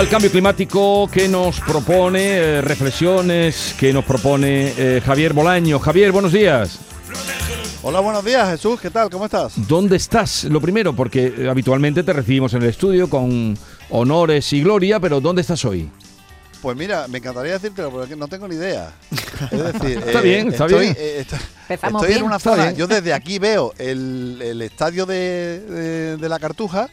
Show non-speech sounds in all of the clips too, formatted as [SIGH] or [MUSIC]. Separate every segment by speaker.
Speaker 1: Al cambio climático que nos propone, eh, reflexiones que nos propone eh, Javier Bolaño. Javier, buenos días.
Speaker 2: Hola, buenos días, Jesús. ¿Qué tal? ¿Cómo estás?
Speaker 1: ¿Dónde estás? Lo primero, porque eh, habitualmente te recibimos en el estudio con honores y gloria, pero ¿dónde estás hoy?
Speaker 2: Pues mira, me encantaría decírtelo, pero no tengo ni idea. Es decir, [LAUGHS]
Speaker 1: Está bien, está
Speaker 2: estoy,
Speaker 1: bien.
Speaker 2: eh, estoy-
Speaker 3: Empezamos
Speaker 2: estoy en
Speaker 3: bien.
Speaker 2: una zona.
Speaker 1: bien.
Speaker 2: Yo desde aquí veo el, el estadio de, de- de la Cartuja,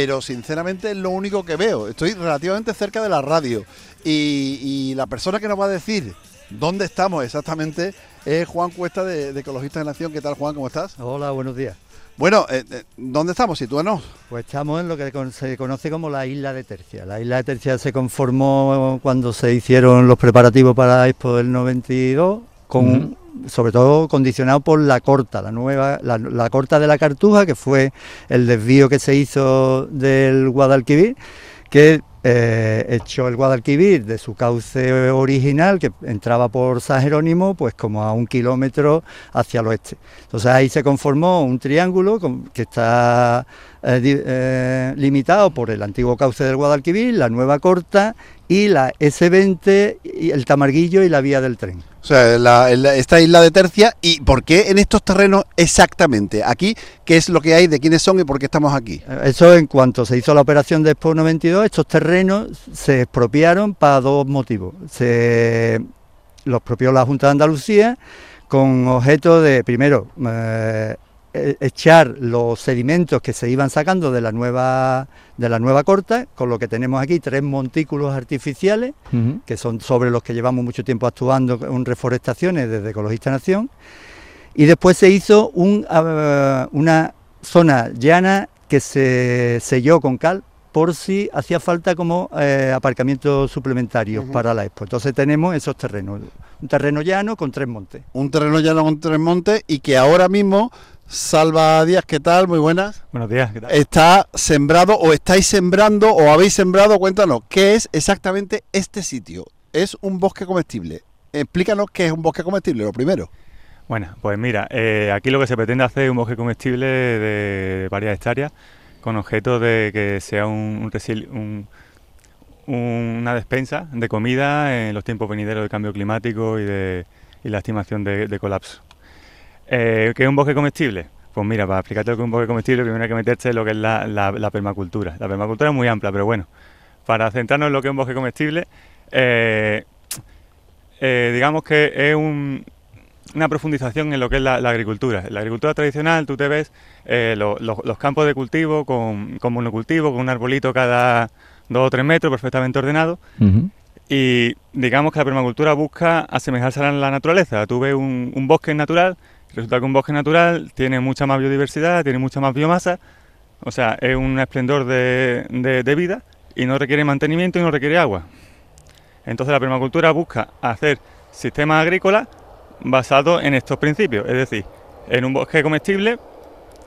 Speaker 2: pero sinceramente es lo único que veo. Estoy relativamente cerca de la radio. Y, y la persona que nos va a decir dónde estamos exactamente es Juan Cuesta de, de Ecologistas en Acción. ¿Qué tal, Juan? ¿Cómo estás?
Speaker 4: Hola, buenos días.
Speaker 2: Bueno, eh, eh, ¿dónde estamos? Sitúanos.
Speaker 4: Pues estamos en lo que se conoce como la isla de Tercia. La isla de Tercia se conformó cuando se hicieron los preparativos para la Expo del 92, con, sobre todo condicionado por la corta, la nueva, la, corta de la Cartuja, que fue el desvío que se hizo del Guadalquivir, que eh, echó el Guadalquivir de su cauce original, que entraba por San Jerónimo, pues como a un kilómetro hacia el oeste. Entonces ahí se conformó un triángulo que está eh, eh, limitado por el antiguo cauce del Guadalquivir, la nueva corta y la S20, y el Tamarguillo y la vía del tren.
Speaker 2: O sea, la- la- esta isla de Tercia. ¿Y por qué en estos terrenos exactamente? Aquí, ¿qué es lo que hay? ¿De quiénes son y por qué estamos aquí?
Speaker 4: Eh, Eso en cuanto se hizo la operación de Expo 92, estos terrenos se expropiaron para dos motivos. Se los expropió la Junta de Andalucía con objeto de, primero, eh, echar los sedimentos que se iban sacando de la nueva de la nueva corta, con lo que tenemos aquí tres montículos artificiales que son sobre los que llevamos mucho tiempo actuando en reforestaciones desde Ecologista Nación. Y después se hizo un, ah, una zona llana que se selló con cal por si hacía falta como eh, aparcamientos suplementarios para la expo. Entonces tenemos esos terrenos, un terreno llano con tres montes.
Speaker 2: Un terreno llano con tres montes y que ahora mismo, Salva Díaz, ¿qué tal? Muy buenas.
Speaker 5: Buenos días, ¿qué tal?
Speaker 2: Está sembrado o estáis sembrando o habéis sembrado, cuéntanos, ¿qué es exactamente este sitio? Es un bosque comestible. Explícanos qué es un bosque comestible, lo primero.
Speaker 5: Bueno, pues mira, eh, aquí lo que se pretende hacer es un bosque comestible de varias hectáreas con objeto de que sea un, un una despensa de comida en los tiempos venideros del cambio climático y de y la estimación de, de colapso. Eh, ¿Qué es un bosque comestible? Pues mira, para explicarte lo que es un bosque comestible, primero hay que meterse en lo que es la, la- la permacultura. La permacultura es muy amplia, pero bueno, para centrarnos en lo que es un bosque comestible, eh, eh, digamos que es un- una profundización en lo que es la, la agricultura. En la agricultura tradicional tú te ves eh, lo- lo- los campos de cultivo con, con monocultivo, con un arbolito cada dos o tres metros perfectamente ordenado. Y digamos que la permacultura busca asemejarse a la naturaleza. Tú ves un, un bosque natural, resulta que un bosque natural tiene mucha más biodiversidad, tiene mucha más biomasa, o sea, es un esplendor de, de- vida y no requiere mantenimiento y no requiere agua. Entonces la permacultura busca hacer sistemas agrícolas basados en estos principios, es decir, en un bosque comestible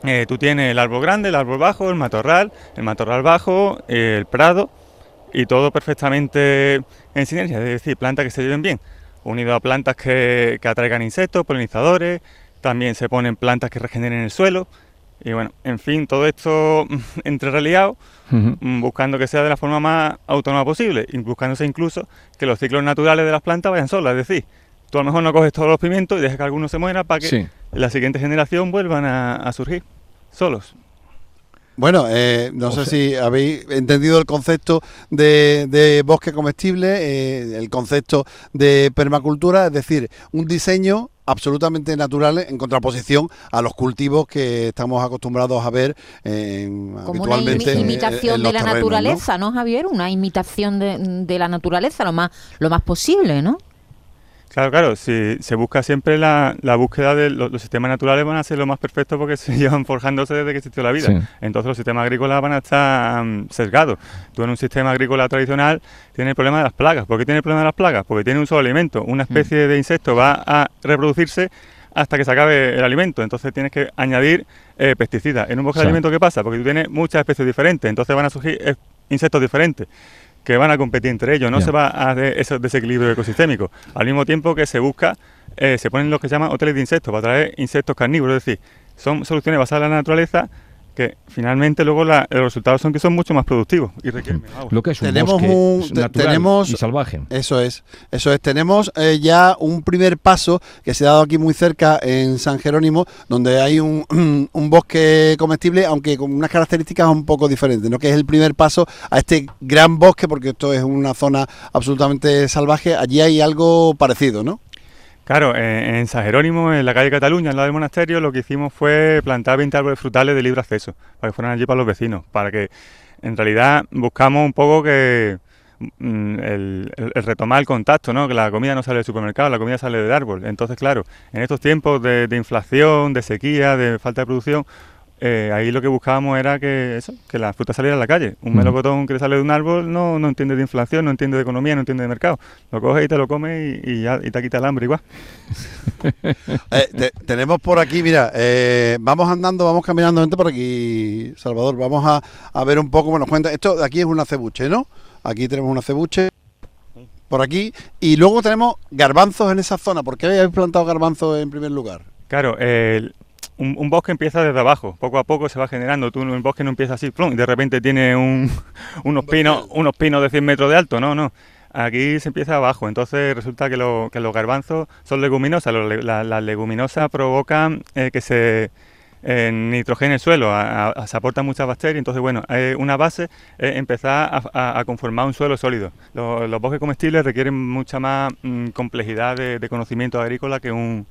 Speaker 5: eh, tú tienes el árbol grande, el árbol bajo, el matorral, el matorral bajo, el prado y todo perfectamente en sinergia, es decir, plantas que se lleven bien, unido a plantas que, que atraigan insectos, polinizadores, también se ponen plantas que regeneren el suelo y bueno, en fin, todo esto [LAUGHS] entre reliado, mm, buscando que sea de la forma más autónoma posible y buscándose incluso que los ciclos naturales de las plantas vayan solas, es decir, tú a lo mejor no coges todos los pimientos y dejas que algunos se mueran para que
Speaker 1: Sí.
Speaker 5: la siguiente generación vuelvan a, a surgir solos.
Speaker 2: Bueno, eh, no sé si habéis entendido el concepto de, de bosque comestible, eh, el concepto de permacultura, es decir, un diseño absolutamente natural en contraposición a los cultivos que estamos acostumbrados a ver eh,
Speaker 3: Como una
Speaker 2: habitualmente en-
Speaker 3: imitación
Speaker 2: en
Speaker 3: de la
Speaker 2: terrenos, ¿no?
Speaker 3: naturaleza, ¿no? Javier? Una imitación de, de la naturaleza lo más, lo más posible, ¿no?
Speaker 5: Claro, claro, si se busca siempre la, la búsqueda de los, los sistemas naturales van a ser lo más perfecto porque [LAUGHS] se llevan forjándose desde que existió la vida.
Speaker 1: Sí.
Speaker 5: Entonces los sistemas agrícolas van a estar mm, sesgados. Tú en un sistema agrícola tradicional tienes el problema de las plagas. ¿Por qué tiene el problema de las plagas? Porque tiene un solo alimento. Una especie de insecto va a reproducirse hasta que se acabe el alimento. Entonces tienes que añadir eh, pesticidas. En un bosque
Speaker 1: Sí.
Speaker 5: de alimento, ¿qué pasa? Porque tú tienes muchas especies diferentes. Entonces van a surgir eh, insectos diferentes que van a competir entre ellos, no se va a hacer ese desequilibrio ecosistémico. Al mismo tiempo que se busca, eh, se ponen lo que se llaman hoteles de insectos para traer insectos carnívoros, es decir, son soluciones basadas en la naturaleza que finalmente luego la- los resultados son que son mucho más productivos y requieren menos agua.
Speaker 1: Lo que es un
Speaker 2: Tenemos
Speaker 1: bosque
Speaker 2: un-
Speaker 1: natural
Speaker 2: tenemos-
Speaker 1: y salvaje.
Speaker 2: Eso es, eso es. Tenemos eh, ya un primer paso que se ha dado aquí muy cerca en San Jerónimo, donde hay un, [CLEARS THROAT] un bosque comestible, aunque con unas características un poco diferentes, ¿no? Que es el primer paso a este gran bosque, porque esto es una zona absolutamente salvaje. Allí hay algo parecido, ¿no?
Speaker 5: Claro, en, en San Jerónimo, en la calle Cataluña, al lado del monasterio, lo que hicimos fue plantar 20 árboles frutales de libre acceso, para que fueran allí para los vecinos, para que en realidad buscamos un poco que mm, el, el- retomar el contacto, ¿no? que la comida no sale del supermercado, la comida sale del árbol. Entonces, claro, en estos tiempos de inflación, de sequía, de falta de producción, eh, ahí lo que buscábamos era que eso, que la fruta saliera a la calle. Un melocotón que sale de un árbol no, no entiende de inflación, no entiende de economía, no entiende de mercado. Lo coges y te lo comes y, y ya, y te quita el hambre igual. [LAUGHS]
Speaker 2: Eh, te- tenemos por aquí, mira, eh, vamos andando, vamos caminando gente por aquí, Salvador. Vamos a, a ver un poco, bueno, cuenta, esto de aquí es un acebuche, ¿no? Aquí tenemos un acebuche por aquí y luego tenemos garbanzos en esa zona. ¿Por qué habéis plantado garbanzos en primer lugar?
Speaker 5: Claro, el- un, un bosque empieza desde abajo, poco a poco se va generando. Tú, el bosque no empieza así, plum, y de repente tiene un- [LAUGHS] unos, pinos, unos pinos de 100 metros de alto, no, no. Aquí se empieza abajo, entonces resulta que, lo- que los garbanzos son leguminosas. Los la- las leguminosas provocan eh, que se eh, nitrogene el suelo, a- a- se aportan muchas bacterias, entonces bueno, eh, una base es empezar a, a- a conformar un suelo sólido. Los, los bosques comestibles requieren mucha más mm, complejidad de, de conocimiento agrícola que un,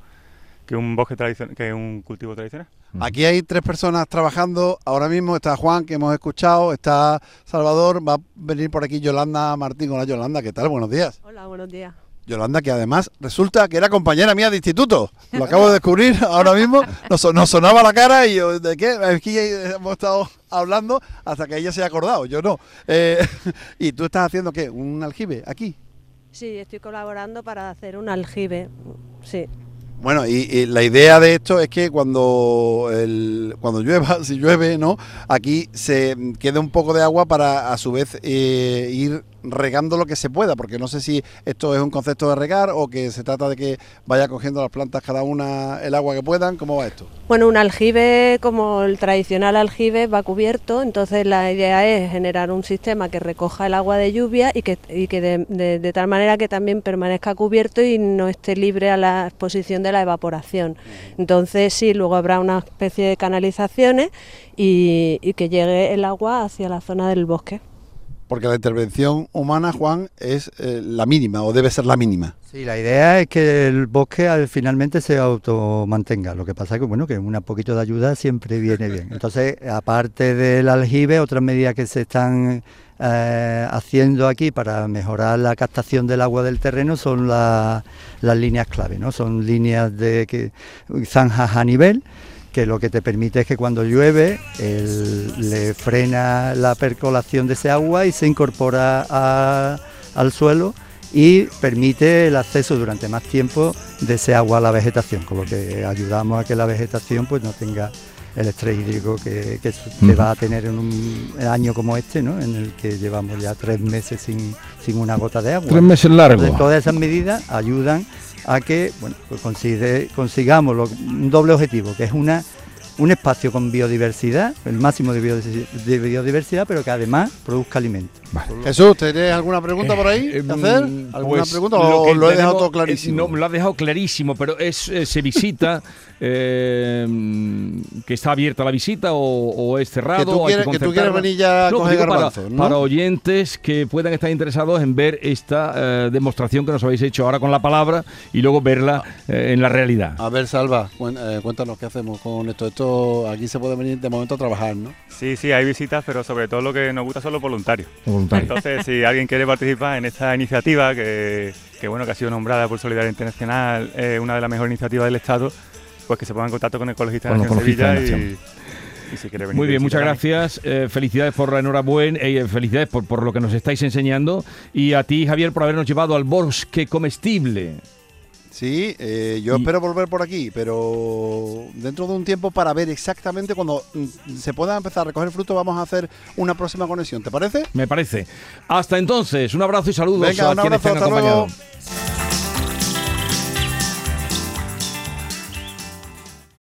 Speaker 5: que un bosque tradicional, que un cultivo tradicional.
Speaker 2: Aquí hay tres personas trabajando. Ahora mismo está Juan, que hemos escuchado, está Salvador, va a venir por aquí Yolanda Martín. Hola Yolanda, ¿qué tal? Buenos días.
Speaker 3: Hola, buenos días.
Speaker 2: Yolanda, que además resulta que era compañera mía de instituto. Lo acabo de descubrir ahora mismo. Nos, so- nos sonaba la cara y yo, ¿de qué? Aquí hemos estado hablando hasta que ella se ha acordado. Yo no. Eh, [LAUGHS] ¿Y tú estás haciendo qué? ¿Un aljibe aquí?
Speaker 3: Sí, estoy colaborando para hacer un aljibe. Sí.
Speaker 2: Bueno, y, y la idea de esto es que cuando el, cuando llueva, [LAUGHS] si llueve, ¿no? Aquí se quede un poco de agua para a su vez eh, ir regando lo que se pueda, porque no sé si esto es un concepto de regar o que se trata de que vaya cogiendo las plantas cada una el agua que puedan. ¿Cómo va esto?
Speaker 3: Bueno, un aljibe como el tradicional aljibe va cubierto, entonces la idea es generar un sistema que recoja el agua de lluvia y que, y que de, de- de tal manera que también permanezca cubierto y no esté libre a la exposición de la evaporación. Entonces sí, luego habrá una especie de canalizaciones y, y que llegue el agua hacia la zona del bosque.
Speaker 2: Porque la intervención humana, Juan, es eh, la mínima o debe ser la mínima.
Speaker 4: Sí, la idea es que el bosque al- finalmente se automantenga. Lo que pasa es que bueno, que un poquito de ayuda siempre viene bien. Entonces, [LAUGHS] aparte del aljibe, otras medidas que se están eh, haciendo aquí para mejorar la captación del agua del terreno son la- las líneas clave, ¿no? Son líneas de zanjas a nivel que lo que te permite es que cuando llueve el- le frena la percolación de ese agua y se incorpora a- al suelo y permite el acceso durante más tiempo de ese agua a la vegetación, con lo que ayudamos a que la vegetación pues no tenga el estrés hídrico que, que va a tener en un año como este, ¿no? en el que llevamos ya tres meses sin, sin una gota de agua.
Speaker 1: Tres meses largos.
Speaker 4: Todas esas medidas ayudan a que bueno, pues consigamos un doble objetivo, que es una, un espacio con biodiversidad, el máximo de biodiversidad, pero que además produzca alimentos.
Speaker 2: Jesús, ¿tenés alguna pregunta por ahí
Speaker 1: Eh,
Speaker 2: que hacer?
Speaker 1: mm,
Speaker 2: ¿Alguna
Speaker 1: pues,
Speaker 2: pregunta
Speaker 1: lo
Speaker 2: o
Speaker 1: que
Speaker 2: lo he dejado todo clarísimo?
Speaker 1: no, lo has dejado clarísimo, pero es eh, se visita, [LAUGHS] eh, que está abierta la visita o, o es cerrado.
Speaker 2: Que tú
Speaker 1: o hay
Speaker 2: quieres- que tú
Speaker 1: concertarla.
Speaker 2: quieres venir ya a
Speaker 1: No,
Speaker 2: coger
Speaker 1: para-
Speaker 2: ¿no?
Speaker 1: Para oyentes que puedan estar interesados en ver esta eh, demostración que nos habéis hecho ahora con la palabra y luego verla eh, en la realidad.
Speaker 2: A ver, Salva, cuen- eh, cuéntanos qué hacemos con esto. Esto aquí se puede venir de momento a trabajar, ¿no?
Speaker 5: Sí, sí, hay visitas, pero sobre todo lo que nos gusta son los voluntarios.
Speaker 1: Voluntario.
Speaker 5: Entonces, si alguien quiere participar en esta iniciativa que, que bueno, que ha sido nombrada por Solidaridad Internacional eh, una de las mejores iniciativas del Estado, pues que se ponga en contacto con Ecologistas de Sevilla y, y si quiere venir
Speaker 1: Muy bien, muchas gracias. Eh, felicidades por la enhorabuena, eh, felicidades por, por lo que nos estáis enseñando. Y a ti, Javier, por habernos llevado al bosque comestible.
Speaker 2: Sí, eh, yo
Speaker 1: Y-
Speaker 2: espero volver por aquí, pero dentro de un tiempo para ver exactamente cuando mm, se pueda empezar a recoger fruto vamos a hacer una próxima conexión, ¿te parece?
Speaker 1: Me parece. Hasta entonces, un abrazo y saludos
Speaker 2: Venga,
Speaker 1: a
Speaker 2: un
Speaker 1: quienes
Speaker 2: abrazo,
Speaker 1: te han
Speaker 2: luego.
Speaker 1: acompañado.